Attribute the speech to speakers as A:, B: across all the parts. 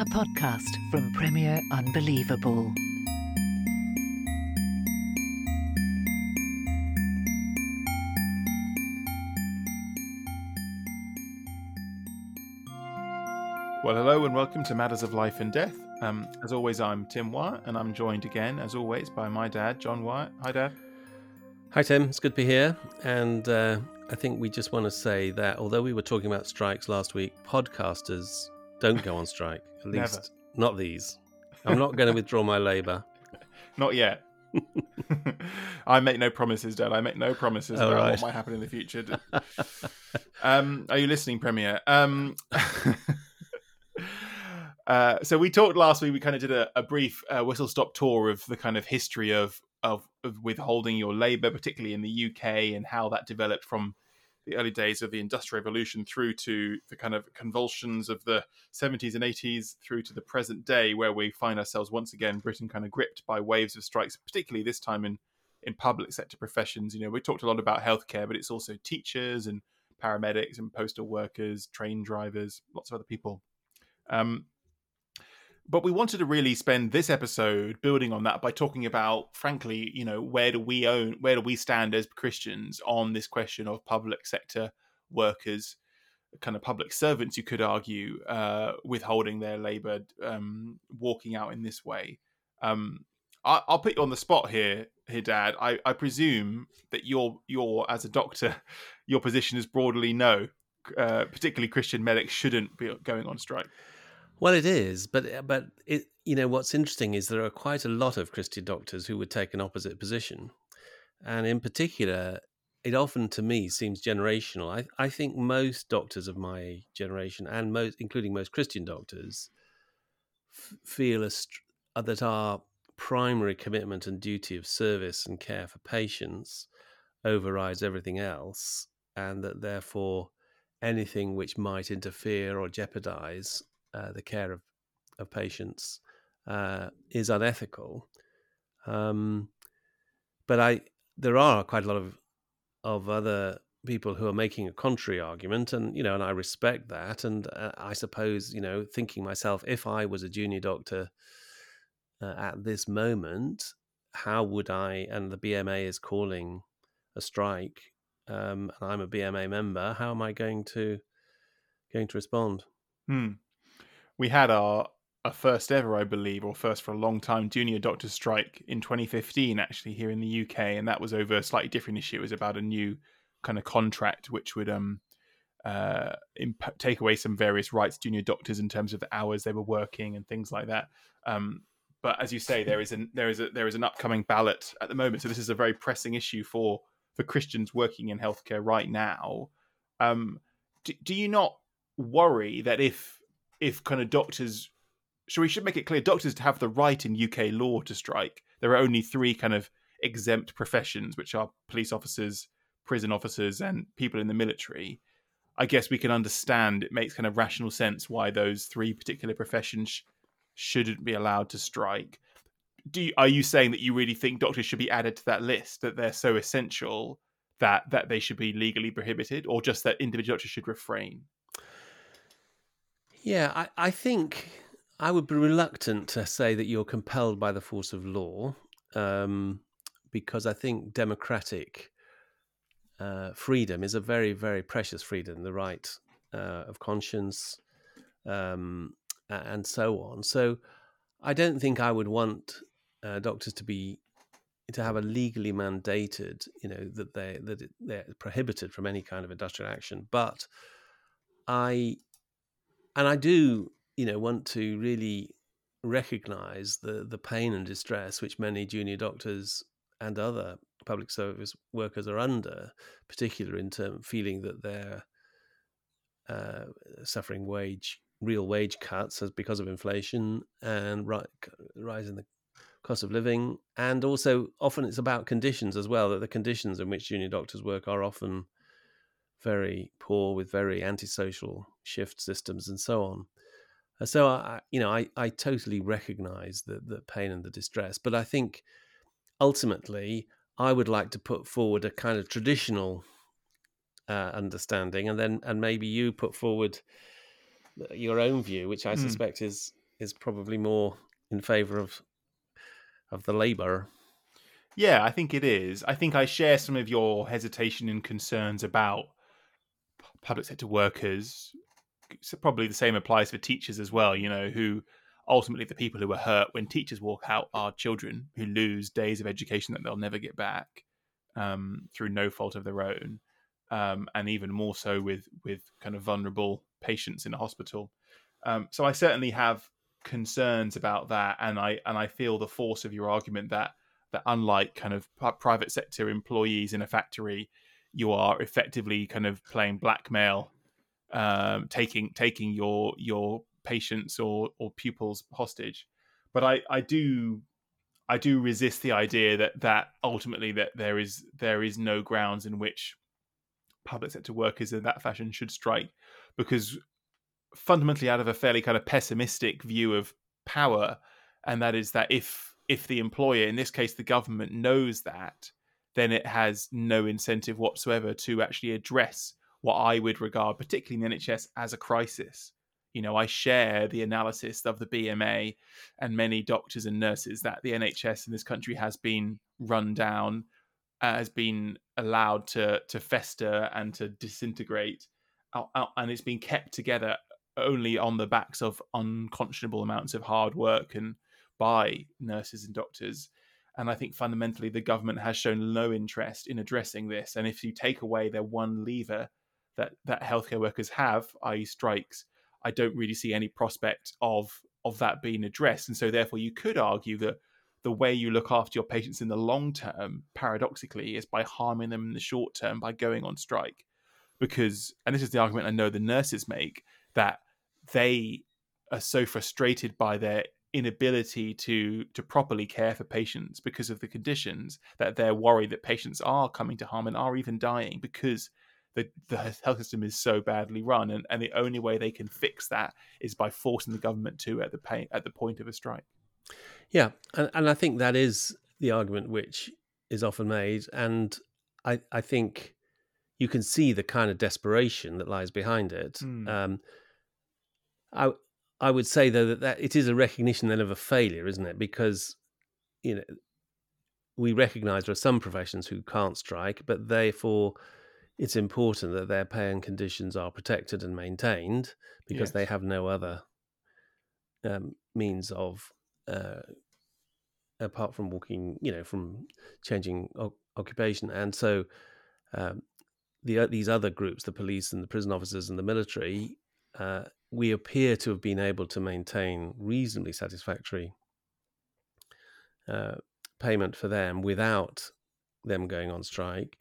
A: a podcast from Premier Unbelievable.
B: Well, hello and welcome to Matters of Life and Death. Um, as always, I'm Tim Wyatt, and I'm joined again, as always, by my dad, John Wyatt. Hi, Dad.
C: Hi, Tim. It's good to be here. And uh, I think we just want to say that although we were talking about strikes last week, podcasters don't go on strike. At least not these. I'm not going to withdraw my labour.
B: Not yet. I make no promises, Dad. I make no promises
C: Oh,
B: about
C: right.
B: what might happen in the future. um, are you listening, Premier? Um, uh, so we talked last week. We kind of did a, a brief uh, whistle stop tour of the kind of history of, of of withholding your labour, particularly in the UK, and how that developed from the early days of the Industrial Revolution through to the kind of convulsions of the 70s and 80s through to the present day, where we find ourselves once again, Britain kind of gripped by waves of strikes, particularly this time in in public sector professions. You know, we talked a lot about healthcare, but it's also teachers and paramedics and postal workers, train drivers, lots of other people. Um, but we wanted to really spend this episode building on that by talking about, frankly, you know, where do we own, where do we stand as Christians on this question of public sector workers, kind of public servants, you could argue, uh, withholding their labour, um, walking out in this way. Um, I, I'll put you on the spot here, here, Dad. I, I presume that you're, you're as a doctor, your position is broadly no. Uh, particularly Christian medics shouldn't be going on strike.
C: Well, it is, but but it you know what's interesting is there are quite a lot of Christian doctors who would take an opposite position, and in particular, it often to me seems generational. I I think most doctors of my generation, and most including most Christian doctors, f- feel a uh, that our primary commitment and duty of service and care for patients overrides everything else, and that therefore anything which might interfere or jeopardize uh, the care of, of patients uh, is unethical. Um, but I, there are quite a lot of of other people who are making a contrary argument, and you know, and I respect that. And uh, I suppose you know, thinking myself, if I was a junior doctor uh, at this moment, how would I? And the BMA is calling a strike, um, and I'm a BMA member. How am I going to going to respond?
B: Hmm. We had our a first ever, I believe, or first for a long time, junior doctor strike in 2015, actually here in the UK, and that was over a slightly different issue. It was about a new kind of contract which would um uh imp- take away some various rights junior doctors in terms of the hours they were working and things like that. Um, but as you say, there is an there is a there is an upcoming ballot at the moment, so this is a very pressing issue for for Christians working in healthcare right now. Um, do, do you not worry that if if kind of doctors so we should make it clear doctors have the right in UK law to strike. There are only three kind of exempt professions, which are police officers, prison officers, and people in the military. I guess we can understand it makes kind of rational sense why those three particular professions sh- shouldn't be allowed to strike. Do you, are you saying that you really think doctors should be added to that list that they're so essential that that they should be legally prohibited, or just that individual doctors should refrain?
C: Yeah, I, I think I would be reluctant to say that you're compelled by the force of law, um, because I think democratic uh, freedom is a very, very precious freedom, the right uh, of conscience, um, and so on. So I don't think I would want uh, doctors to be to have a legally mandated, you know, that they that they're prohibited from any kind of industrial action. But I, and I do, you know, want to really recognise the the pain and distress which many junior doctors and other public service workers are under, particularly in terms feeling that they're uh, suffering wage real wage cuts as because of inflation and ri- rise in the cost of living, and also often it's about conditions as well. That the conditions in which junior doctors work are often very poor, with very antisocial shift systems and so on. Uh, so I, you know, I, I totally recognise the the pain and the distress, but I think ultimately I would like to put forward a kind of traditional uh, understanding, and then and maybe you put forward uh, your own view, which I mm. suspect is is probably more in favour of of the Labour.
B: Yeah, I think it is. I think I share some of your hesitation and concerns about public sector workers. So probably the same applies for teachers as well. You know, who ultimately the people who are hurt when teachers walk out are children who lose days of education that they'll never get back um, through no fault of their own, um, and even more so with with kind of vulnerable patients in a hospital. Um, so I certainly have concerns about that, and I and I feel the force of your argument that that unlike kind of private sector employees in a factory, you are effectively kind of playing blackmail, um, taking taking your your patients or or pupils hostage. But I I do I do resist the idea that that ultimately that there is there is no grounds in which public sector workers in that fashion should strike because fundamentally out of a fairly kind of pessimistic view of power, and that is that if if the employer, in this case the government, knows that, then it has no incentive whatsoever to actually address what I would regard, particularly in the NHS, as a crisis. You know, I share the analysis of the BMA and many doctors and nurses that the NHS in this country has been run down, uh, has been allowed to to fester and to disintegrate, uh, uh, and it's been kept together only on the backs of unconscionable amounts of hard work and by nurses and doctors. And I think fundamentally the government has shown no interest in addressing this. And if you take away their one lever that that healthcare workers have, i.e., strikes, I don't really see any prospect of of that being addressed. And so therefore you could argue that the way you look after your patients in the long term, paradoxically, is by harming them in the short term by going on strike. Because, and this is the argument I know the nurses make, that they are so frustrated by their inability to to properly care for patients because of the conditions that they're worried that patients are coming to harm and are even dying because the, the health system is so badly run and, and the only way they can fix that is by forcing the government to at the pay, at the point of a strike
C: yeah and, and i think that is the argument which is often made and i i think you can see the kind of desperation that lies behind it mm. um, I I would say though that, that it is a recognition then of a failure, isn't it? Because you know we recognise there are some professions who can't strike, but therefore it's important that their pay and conditions are protected and maintained because yes. they have no other um, means of uh, apart from walking, you know, from changing o- occupation, and so um, the these other groups, the police and the prison officers and the military, uh, we appear to have been able to maintain reasonably satisfactory uh, payment for them without them going on strike.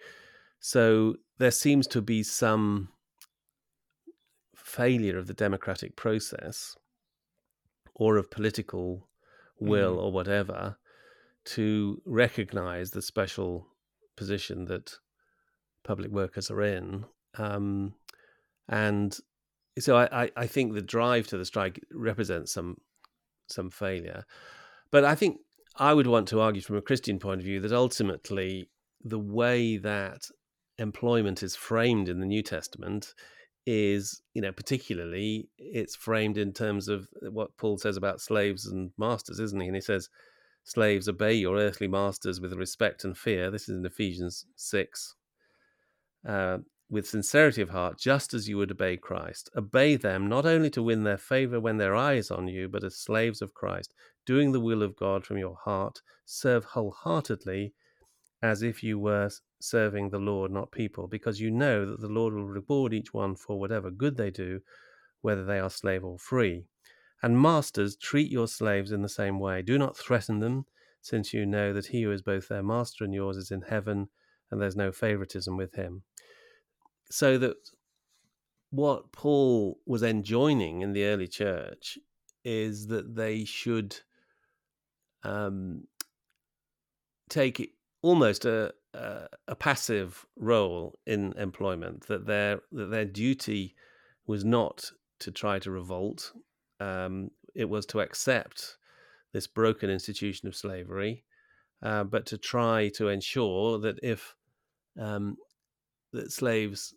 C: So there seems to be some failure of the democratic process or of political will mm. or whatever to recognize the special position that public workers are in um, and so I, I think the drive to the strike represents some some failure. But I think I would want to argue from a Christian point of view that ultimately the way that employment is framed in the New Testament is, you know, particularly it's framed in terms of what Paul says about slaves and masters, isn't he? And he says, Slaves, obey your earthly masters with respect and fear. This is in Ephesians 6. Uh, with sincerity of heart, just as you would obey Christ. Obey them not only to win their favor when their eye is on you, but as slaves of Christ, doing the will of God from your heart. Serve wholeheartedly as if you were serving the Lord, not people, because you know that the Lord will reward each one for whatever good they do, whether they are slave or free. And masters, treat your slaves in the same way. Do not threaten them, since you know that he who is both their master and yours is in heaven, and there's no favoritism with him so that what Paul was enjoining in the early church is that they should um, take almost a, a, a passive role in employment. That their that their duty was not to try to revolt; um, it was to accept this broken institution of slavery, uh, but to try to ensure that if um, that slaves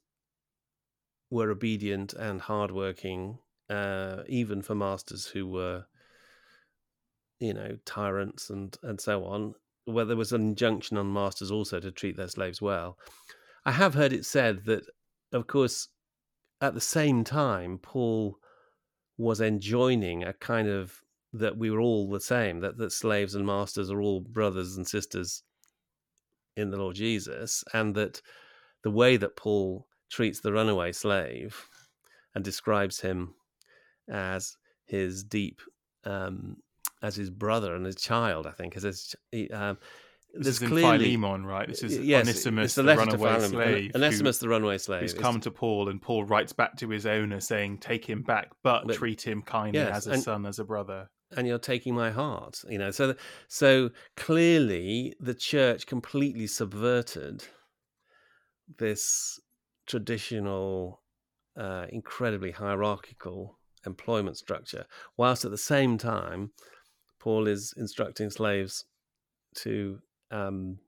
C: were obedient and hardworking, uh, even for masters who were, you know, tyrants and and so on. Where there was an injunction on masters also to treat their slaves well. I have heard it said that, of course, at the same time, Paul was enjoining a kind of that we were all the same, that, that slaves and masters are all brothers and sisters in the Lord Jesus, and that the way that Paul treats the runaway slave and describes him as his deep, um, as his brother and his child. I think as his. Um,
B: this is clearly, Philemon, right? This is yes, Onesimus, the, the runaway slave.
C: Onesimus, who, the runaway slave,
B: who's come to Paul, and Paul writes back to his owner saying, "Take him back, but, but treat him kindly yes, as a and, son, as a brother."
C: And you're taking my heart, you know. So, so clearly, the church completely subverted this traditional, uh, incredibly hierarchical employment structure, whilst at the same time, Paul is instructing slaves to um,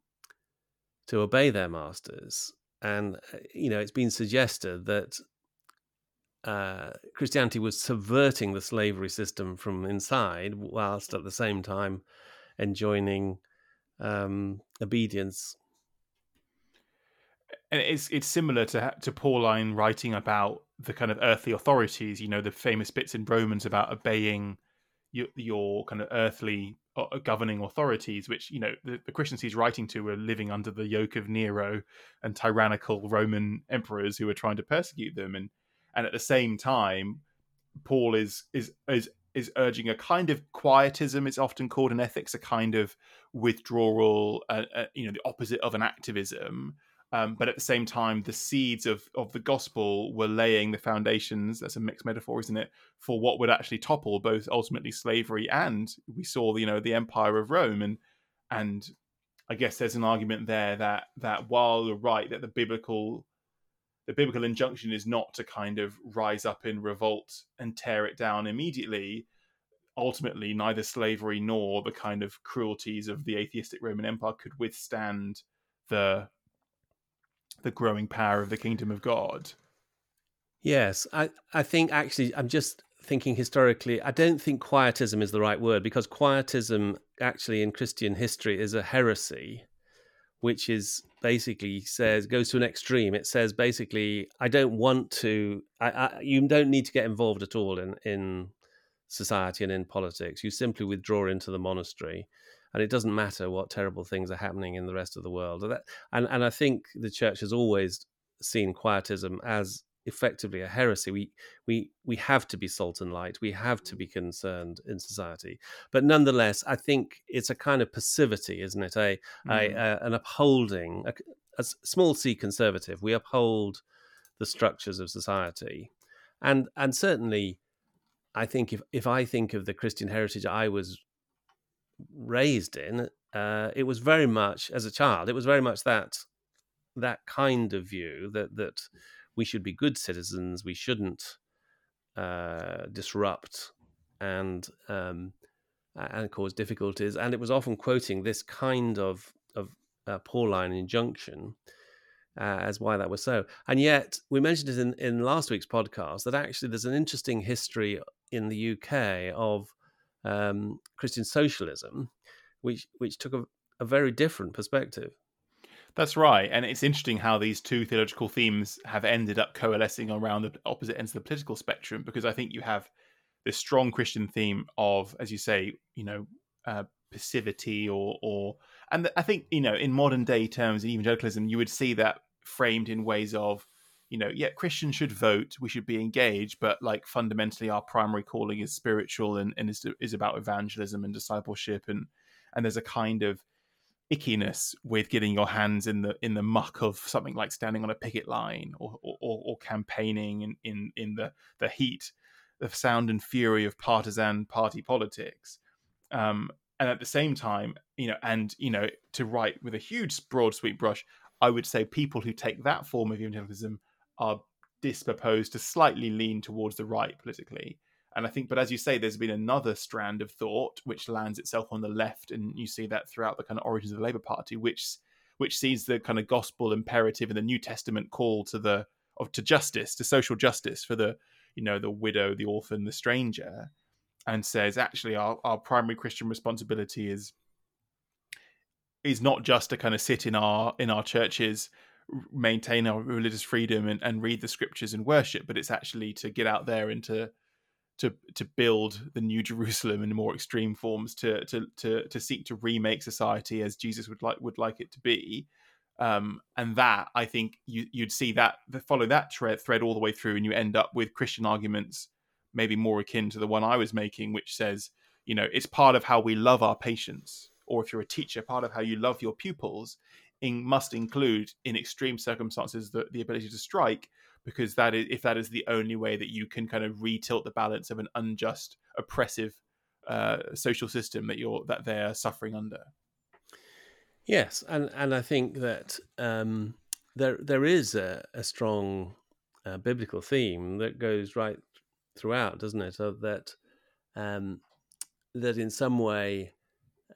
C: to obey their masters. And uh, you know, it's been suggested that uh, Christianity was subverting the slavery system from inside, whilst at the same time enjoining um, obedience
B: and it's it's similar to to Pauline writing about the kind of earthly authorities. You know, the famous bits in Romans about obeying your, your kind of earthly uh, governing authorities, which you know the, the, Christians he's writing to were living under the yoke of Nero and tyrannical Roman emperors who were trying to persecute them, and and at the same time, Paul is is is is urging a kind of quietism. It's often called in ethics a kind of withdrawal, uh, uh, you know, the opposite of an activism um, but at the same time, the seeds of, of the gospel were laying the foundations, that's a mixed metaphor, isn't it, for what would actually topple both ultimately slavery and we saw, you know, the empire of Rome. And and I guess there's an argument there that that while you're right that the biblical the biblical injunction is not to kind of rise up in revolt and tear it down immediately, ultimately neither slavery nor the kind of cruelties of the atheistic Roman Empire could withstand the the growing power of the kingdom of God.
C: Yes, I, I think actually, I'm just thinking historically, I don't think quietism is the right word because quietism actually in Christian history is a heresy, which is basically says goes to an extreme. It says basically, I don't want to. I, I, you don't need to get involved at all in in society and in politics. You simply withdraw into the monastery and it doesn't matter what terrible things are happening in the rest of the world. And and I think the church has always seen quietism as effectively a heresy. We we we have to be salt and light. We have to be concerned in society. But nonetheless, I think it's a kind of passivity, isn't it? A, mm. a, a an upholding, a, a small c conservative. We uphold the structures of society, and and certainly, I think if if I think of the Christian heritage I was raised in, uh, it was very much as a child. It was very much that that kind of view that that we should be good citizens. We shouldn't uh, disrupt and um, and cause difficulties. And it was often quoting this kind of of uh, Pauline injunction. Uh, as why that was so. And yet, we mentioned it in, in last week's podcast that actually there's an interesting history in the UK of um, Christian socialism, which which took a, a very different perspective.
B: That's right. And it's interesting how these two theological themes have ended up coalescing around the opposite ends of the political spectrum, because I think you have this strong Christian theme of, as you say, you know, uh, passivity or, or, and I think, you know, in modern day terms in evangelicalism, you would see that framed in ways of, you know, yeah, Christians should vote, we should be engaged, but like fundamentally our primary calling is spiritual and, and is, is about evangelism and discipleship. And, and there's a kind of, ickiness with getting your hands in the in the muck of something like standing on a picket line or or, or campaigning in, in in the the heat the sound and fury of partisan party politics um, and at the same time you know and you know to write with a huge broad sweep brush i would say people who take that form of evangelicalism are disproposed to slightly lean towards the right politically. And I think, but as you say, there's been another strand of thought which lands itself on the left, and you see that throughout the kind of origins of the Labour Party, which which sees the kind of gospel imperative in the New Testament call to the of to justice, to social justice for the you know the widow, the orphan, the stranger, and says actually our, our primary Christian responsibility is is not just to kind of sit in our in our churches maintain our religious freedom and, and read the scriptures and worship but it's actually to get out there and to to to build the new Jerusalem in more extreme forms, to to to to seek to remake society as Jesus would like would like it to be. Um, and that I think you, you'd see that follow that thread thread all the way through, and you end up with Christian arguments maybe more akin to the one I was making, which says, you know, it's part of how we love our patients, or if you're a teacher, part of how you love your pupils, in, must include in extreme circumstances the, the ability to strike because that is if that is the only way that you can kind of retilt the balance of an unjust, oppressive uh, social system that you're that they're suffering under.
C: Yes, and and I think that um, there there is a, a strong uh, biblical theme that goes right throughout, doesn't it? That um, that in some way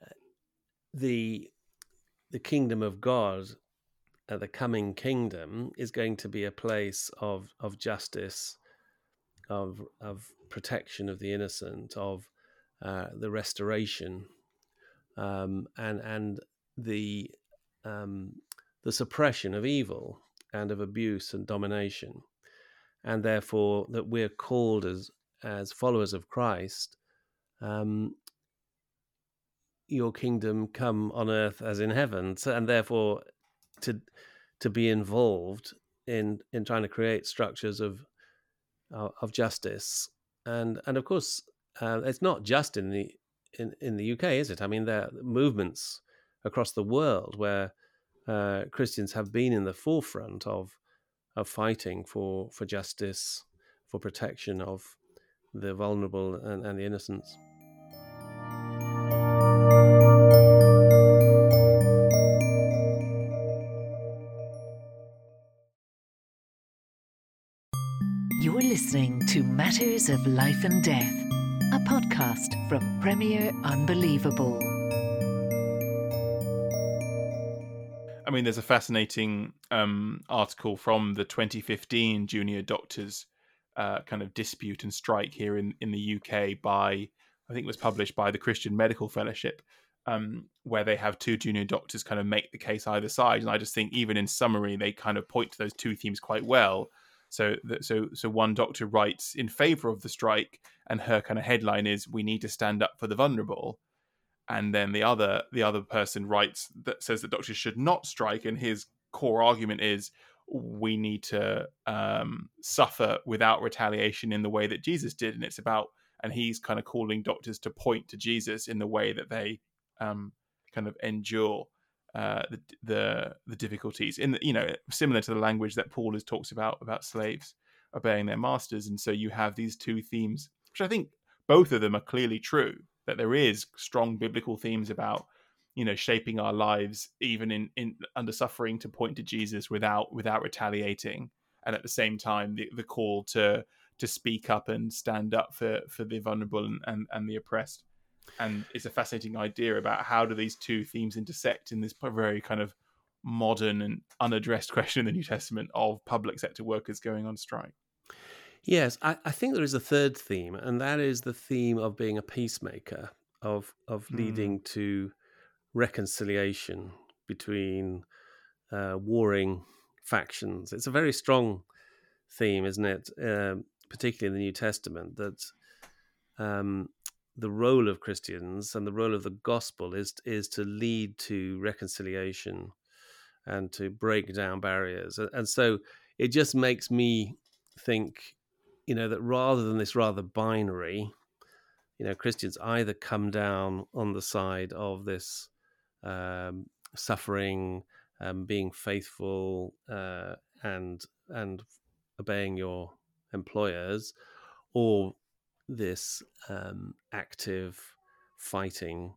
C: uh, the the kingdom of God uh, the coming kingdom is going to be a place of of justice, of of protection of the innocent, of uh, the restoration, um, and and the um, the suppression of evil and of abuse and domination, and therefore that we're called as as followers of Christ. Um, your kingdom come on earth as in heaven, so, and therefore to to be involved in in trying to create structures of uh, of justice. And and of course uh, it's not just in the in, in the UK is it? I mean there are movements across the world where uh, Christians have been in the forefront of of fighting for for justice for protection of the vulnerable and, and the innocents.
A: Matters of Life and Death, a podcast from Premier Unbelievable.
B: I mean, there's a fascinating um, article from the 2015 junior doctors uh, kind of dispute and strike here in, in the UK by, I think it was published by the Christian Medical Fellowship, um, where they have two junior doctors kind of make the case either side. And I just think, even in summary, they kind of point to those two themes quite well. So, so, so one doctor writes in favor of the strike, and her kind of headline is "We need to stand up for the vulnerable." And then the other, the other person writes that says that doctors should not strike, and his core argument is we need to um, suffer without retaliation in the way that Jesus did, and it's about, and he's kind of calling doctors to point to Jesus in the way that they um, kind of endure uh, the, the difficulties in the, you know similar to the language that Paul has talks about about slaves obeying their masters, and so you have these two themes, which I think both of them are clearly true. That there is strong biblical themes about you know shaping our lives even in, in under suffering to point to Jesus without without retaliating, and at the same time the, the call to to speak up and stand up for for the vulnerable and, and, and the oppressed and it's a fascinating idea about how do these two themes intersect in this very kind of modern and unaddressed question in the New Testament of public sector workers going on strike.
C: Yes, I, I think there is a third theme, and that is the theme of being a peacemaker, of of leading mm. to reconciliation between uh, warring factions. It's a very strong theme, isn't it? Um, particularly in the New Testament, that um, the role of Christians and the role of the gospel is is to lead to reconciliation and to break down barriers. And so it just makes me think, you know, that rather than this rather binary, you know, Christians either come down on the side of this um, suffering, um, being faithful, uh, and and obeying your employers, or this um, active fighting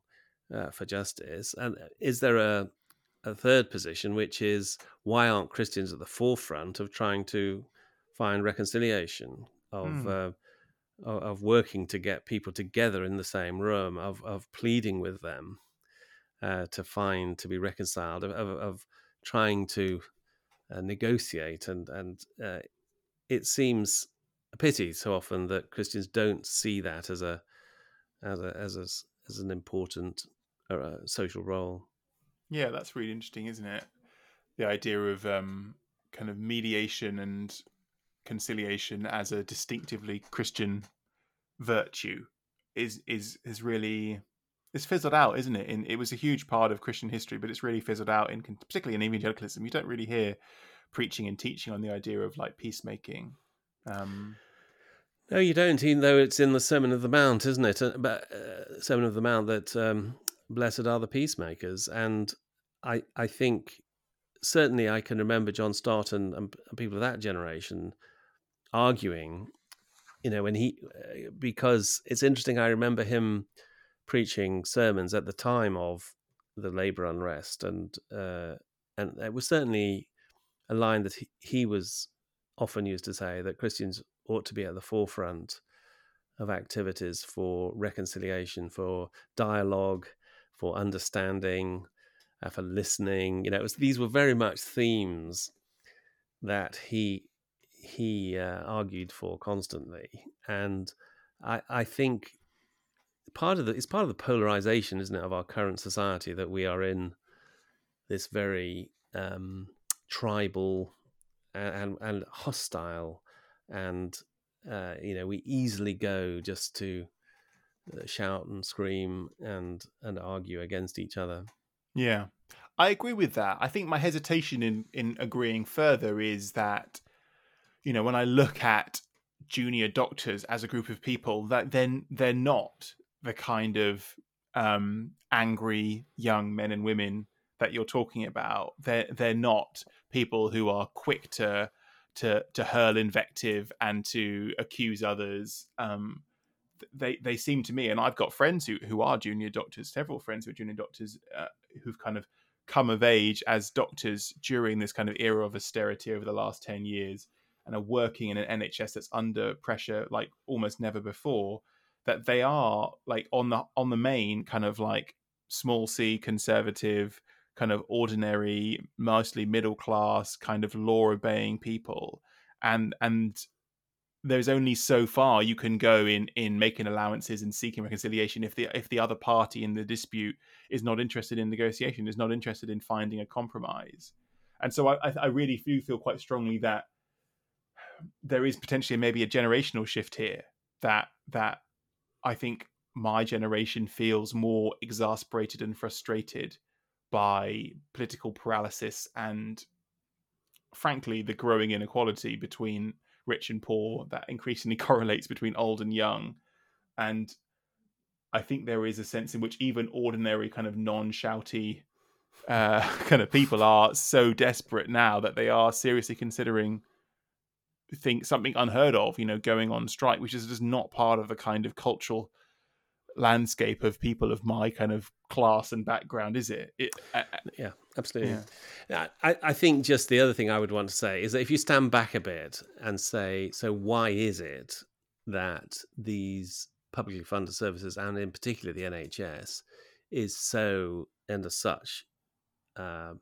C: uh, for justice. And uh, is there a a third position, which is why aren't Christians at the forefront of trying to find reconciliation of mm. uh, of working to get people together in the same room, of of pleading with them uh, to find to be reconciled, of of, of trying to uh, negotiate, and and uh, it seems a pity so often that Christians don't see that as a as a as a, as an important uh, social role.
B: Yeah, that's really interesting, isn't it? The idea of um, kind of mediation and conciliation as a distinctively Christian virtue is is is really it's fizzled out, isn't it? In, it was a huge part of Christian history, but it's really fizzled out in particularly in evangelicalism. You don't really hear preaching and teaching on the idea of like peacemaking. Um,
C: no, you don't. Even though it's in the Sermon of the Mount, isn't it? Uh, but uh, Sermon of the Mount that um, blessed are the peacemakers, and I I think certainly I can remember John Stott and, and people of that generation arguing, you know, when he uh, because it's interesting. I remember him preaching sermons at the time of the labor unrest, and uh, and it was certainly a line that he, he was often used to say that Christians ought to be at the forefront of activities for reconciliation, for dialogue, for understanding, uh, for listening. You know, was, these were very much themes that he he uh, argued for constantly, and I, I think part of the it's part of the polarization, isn't it, of our current society that we are in this very um, tribal and, and hostile, and uh, you know we easily go just to uh, shout and scream and and argue against each other.
B: Yeah, I agree with that. I think my hesitation in in agreeing further is that you know when I look at junior doctors as a group of people that then they're not the kind of um, angry young men and women that you're talking about. They're they're not people who are quick to to to hurl invective and to accuse others. Um, they they seem to me, and I've got friends who who are junior doctors, several friends who are junior doctors uh, who've kind of come of age as doctors during this kind of era of austerity over the last ten years, and are working in an NHS that's under pressure like almost never before. That they are like on the on the main kind of like small c conservative kind of ordinary, mostly middle class, kind of law obeying people, and and there's only so far you can go in in making allowances and seeking reconciliation if the if the other party in the dispute is not interested in negotiation, is not interested in finding a compromise, and so I, I really do feel quite strongly that there is potentially maybe a generational shift here that that I think my generation feels more exasperated and frustrated by political paralysis and, frankly, the growing inequality between rich and poor that increasingly correlates between old and young. And I think there is a sense in which even ordinary, kind of non shouty uh, kind of people are so desperate now that they are seriously considering think something unheard of, you know, going on strike, which is just not part of the kind of cultural landscape of people of my kind of class and background, is it? it
C: uh, yeah, absolutely. Yeah. I, I think just the other thing I would want to say is that if you stand back a bit and say, so why is it that these publicly funded services, and in particular the NHS, is so under such uh,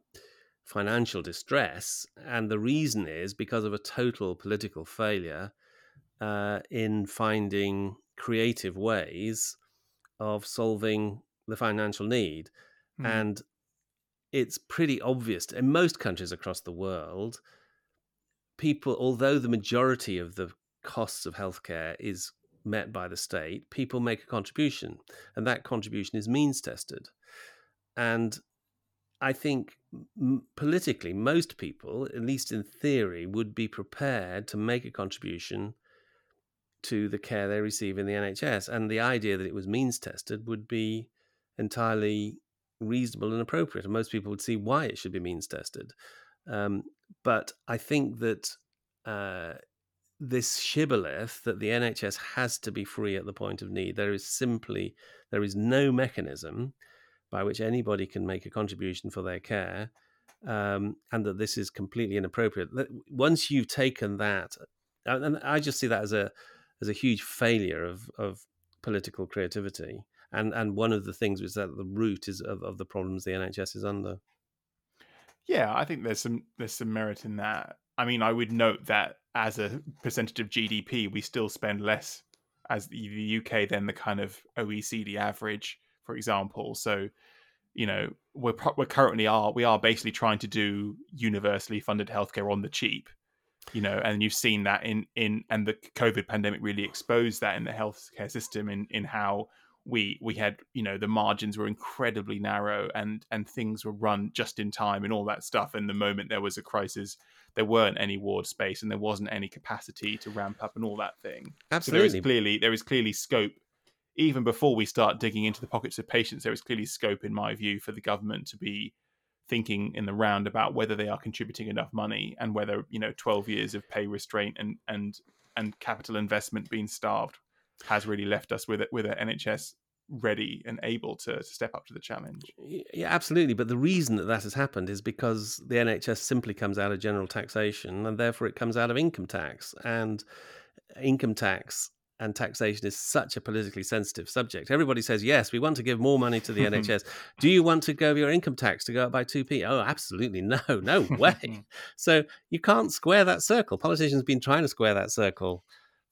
C: financial distress? And the reason is because of a total political failure uh, in finding creative ways of solving the financial need. Mm. And it's pretty obvious in most countries across the world. People, although the majority of the costs of healthcare is met by the state, people make a contribution, and that contribution is means tested. And I think m- politically, most people, at least in theory, would be prepared to make a contribution to the care they receive in the NHS. And the idea that it was means tested would be entirely reasonable and appropriate. And most people would see why it should be means tested. Um, but I think that uh, this shibboleth that the NHS has to be free at the point of need, there is simply there is no mechanism by which anybody can make a contribution for their care, um, and that this is completely inappropriate. Once you've taken that, and I just see that as a as a huge failure of of political creativity, and and one of the things was that the root is of, of the problems the NHS is under.
B: Yeah, I think there's some there's some merit in that. I mean, I would note that as a percentage of GDP, we still spend less as the UK than the kind of OECD average for example. So, you know, we're we're currently are we are basically trying to do universally funded healthcare on the cheap, you know, and you've seen that in in and the COVID pandemic really exposed that in the healthcare system in in how we we had you know the margins were incredibly narrow and and things were run just in time and all that stuff. And the moment there was a crisis there weren't any ward space and there wasn't any capacity to ramp up and all that thing.
C: Absolutely
B: so there is clearly there is clearly scope even before we start digging into the pockets of patients, there is clearly scope, in my view, for the government to be thinking in the round about whether they are contributing enough money and whether you know 12 years of pay restraint and and and capital investment being starved has really left us with it with an NHS ready and able to, to step up to the challenge.
C: Yeah, absolutely. But the reason that that has happened is because the NHS simply comes out of general taxation and therefore it comes out of income tax. And income tax and taxation is such a politically sensitive subject. Everybody says, yes, we want to give more money to the NHS. Do you want to go your income tax to go up by 2p? Oh, absolutely no, no way. so you can't square that circle. Politicians have been trying to square that circle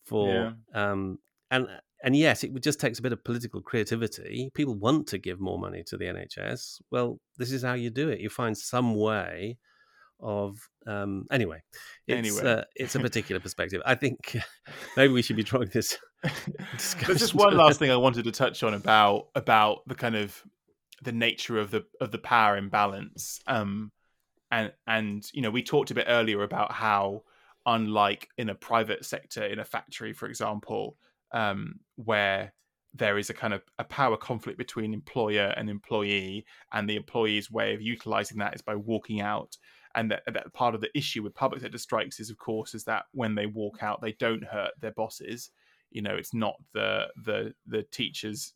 C: for, yeah. um, and and yes, it just takes a bit of political creativity. People want to give more money to the NHS. Well, this is how you do it. You find some way of um anyway it's anyway. Uh, it's a particular perspective i think maybe we should be drawing this
B: there's just one last thing i wanted to touch on about about the kind of the nature of the of the power imbalance um and and you know we talked a bit earlier about how unlike in a private sector in a factory for example um where there is a kind of a power conflict between employer and employee and the employee's way of utilizing that is by walking out and that, that part of the issue with public sector strikes is of course is that when they walk out they don't hurt their bosses. You know it's not the the the teachers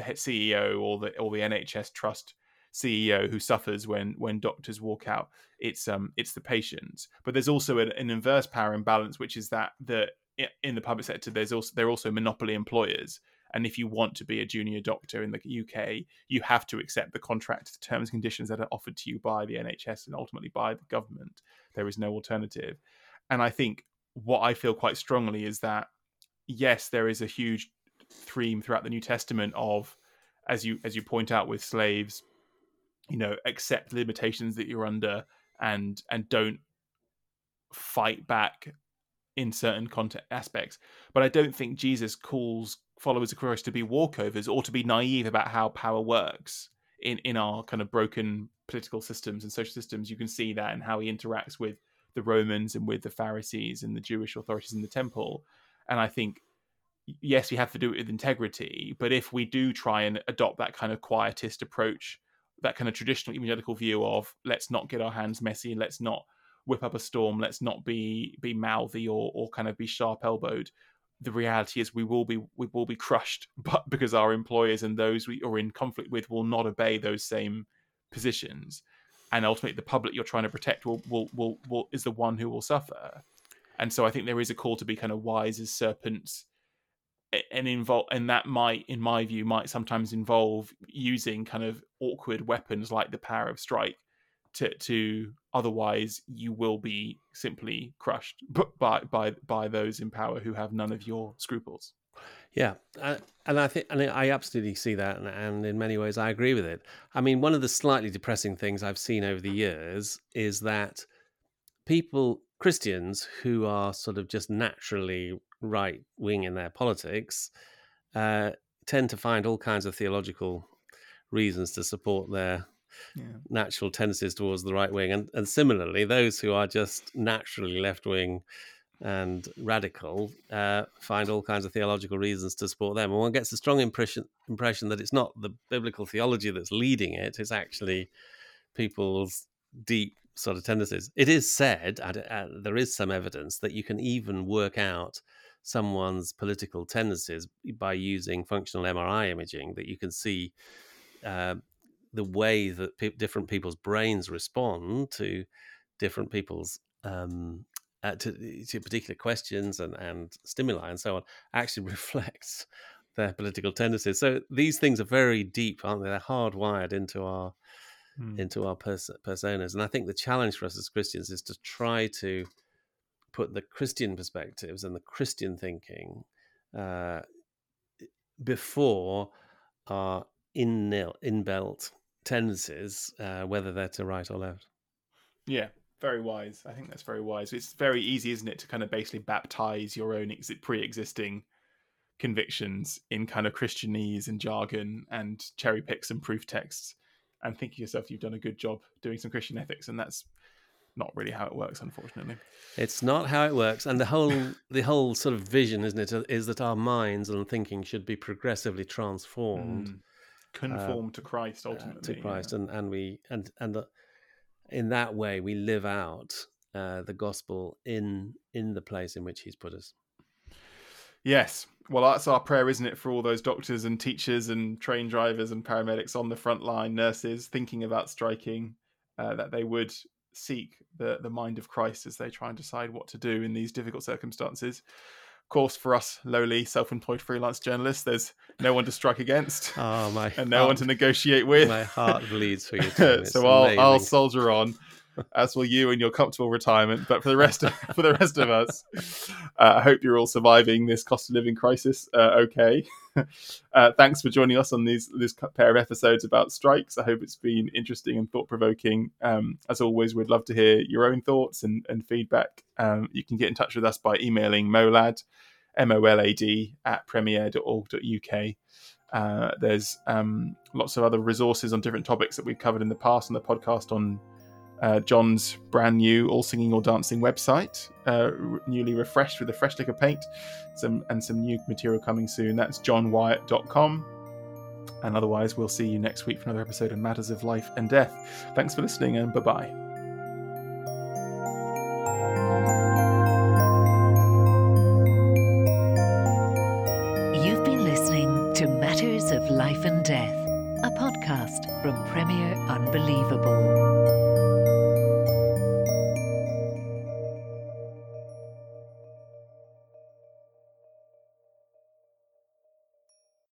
B: ceo or the or the nhs trust ceo who suffers when when doctors walk out. It's um it's the patients. But there's also an, an inverse power imbalance which is that the in the public sector there's also they're also monopoly employers and if you want to be a junior doctor in the UK, you have to accept the contract, the terms and conditions that are offered to you by the NHS and ultimately by the government. There is no alternative. And I think what I feel quite strongly is that yes, there is a huge theme throughout the New Testament of, as you as you point out with slaves, you know, accept limitations that you're under and and don't fight back in certain context aspects. But I don't think Jesus calls followers of Christ to be walkovers or to be naive about how power works in in our kind of broken political systems and social systems. You can see that and how he interacts with the Romans and with the Pharisees and the Jewish authorities in the temple. And I think yes, we have to do it with integrity, but if we do try and adopt that kind of quietist approach, that kind of traditional evangelical view of let's not get our hands messy let's not whip up a storm, let's not be be mouthy or or kind of be sharp elbowed, the reality is we will be we will be crushed but because our employers and those we are in conflict with will not obey those same positions. And ultimately the public you're trying to protect will will will, will is the one who will suffer. And so i think there is a call to be kind of wise as serpents and involve and that might in my view might sometimes involve using kind of awkward weapons like the power of strike to to otherwise you will be simply crushed by by by those in power who have none of your scruples
C: Yeah, uh, and I think, and I absolutely see that, and, and in many ways, I agree with it. I mean, one of the slightly depressing things I've seen over the years is that people, Christians, who are sort of just naturally right wing in their politics, uh, tend to find all kinds of theological reasons to support their yeah. natural tendencies towards the right wing, and, and similarly, those who are just naturally left wing and radical uh, find all kinds of theological reasons to support them. And one gets a strong impression impression that it's not the biblical theology that's leading it; it's actually people's deep sort of tendencies. It is said, and uh, there is some evidence that you can even work out someone's political tendencies by using functional MRI imaging. That you can see uh, the way that pe- different people's brains respond to different people's um, uh, to, to particular questions and, and stimuli and so on actually reflects their political tendencies. So these things are very deep, aren't they? They're hardwired into our mm. into our pers- personas. And I think the challenge for us as Christians is to try to put the Christian perspectives and the Christian thinking uh, before our in inbuilt tendencies, uh, whether they're to right or left.
B: Yeah, very wise. I think that's very wise. It's very easy, isn't it, to kind of basically baptize your own ex- pre-existing convictions in kind of Christianese and jargon and cherry pick some proof texts and think to yourself you've done a good job doing some Christian ethics, and that's not really how it works, unfortunately.
C: It's not how it works, and the whole the whole sort of vision, isn't it, is that our minds and thinking should be progressively transformed, mm.
B: Conform uh, to Christ ultimately,
C: to Christ, yeah. and and we and and the, in that way we live out uh, the gospel in in the place in which he's put us.
B: Yes. Well that's our prayer isn't it for all those doctors and teachers and train drivers and paramedics on the front line nurses thinking about striking uh, that they would seek the the mind of christ as they try and decide what to do in these difficult circumstances course, for us lowly self-employed freelance journalists, there's no one to strike against,
C: oh, my
B: and no one to negotiate with.
C: My heart bleeds for you.
B: so I'll, I'll soldier on, as will you in your comfortable retirement. But for the rest of for the rest of us, uh, I hope you're all surviving this cost of living crisis. Uh, okay. Uh, thanks for joining us on these this pair of episodes about strikes. I hope it's been interesting and thought provoking. Um, as always, we'd love to hear your own thoughts and, and feedback. Um, you can get in touch with us by emailing molad, M O L A D, at premier.org.uk. Uh, there's um, lots of other resources on different topics that we've covered in the past on the podcast on uh, John's brand new All Singing or Dancing website, uh, newly refreshed with a fresh lick of paint, some and some new material coming soon. That's johnwyatt.com. And otherwise, we'll see you next week for another episode of Matters of Life and Death. Thanks for listening, and bye bye.
A: You've been listening to Matters of Life and Death, a podcast from Premier Unbelievable.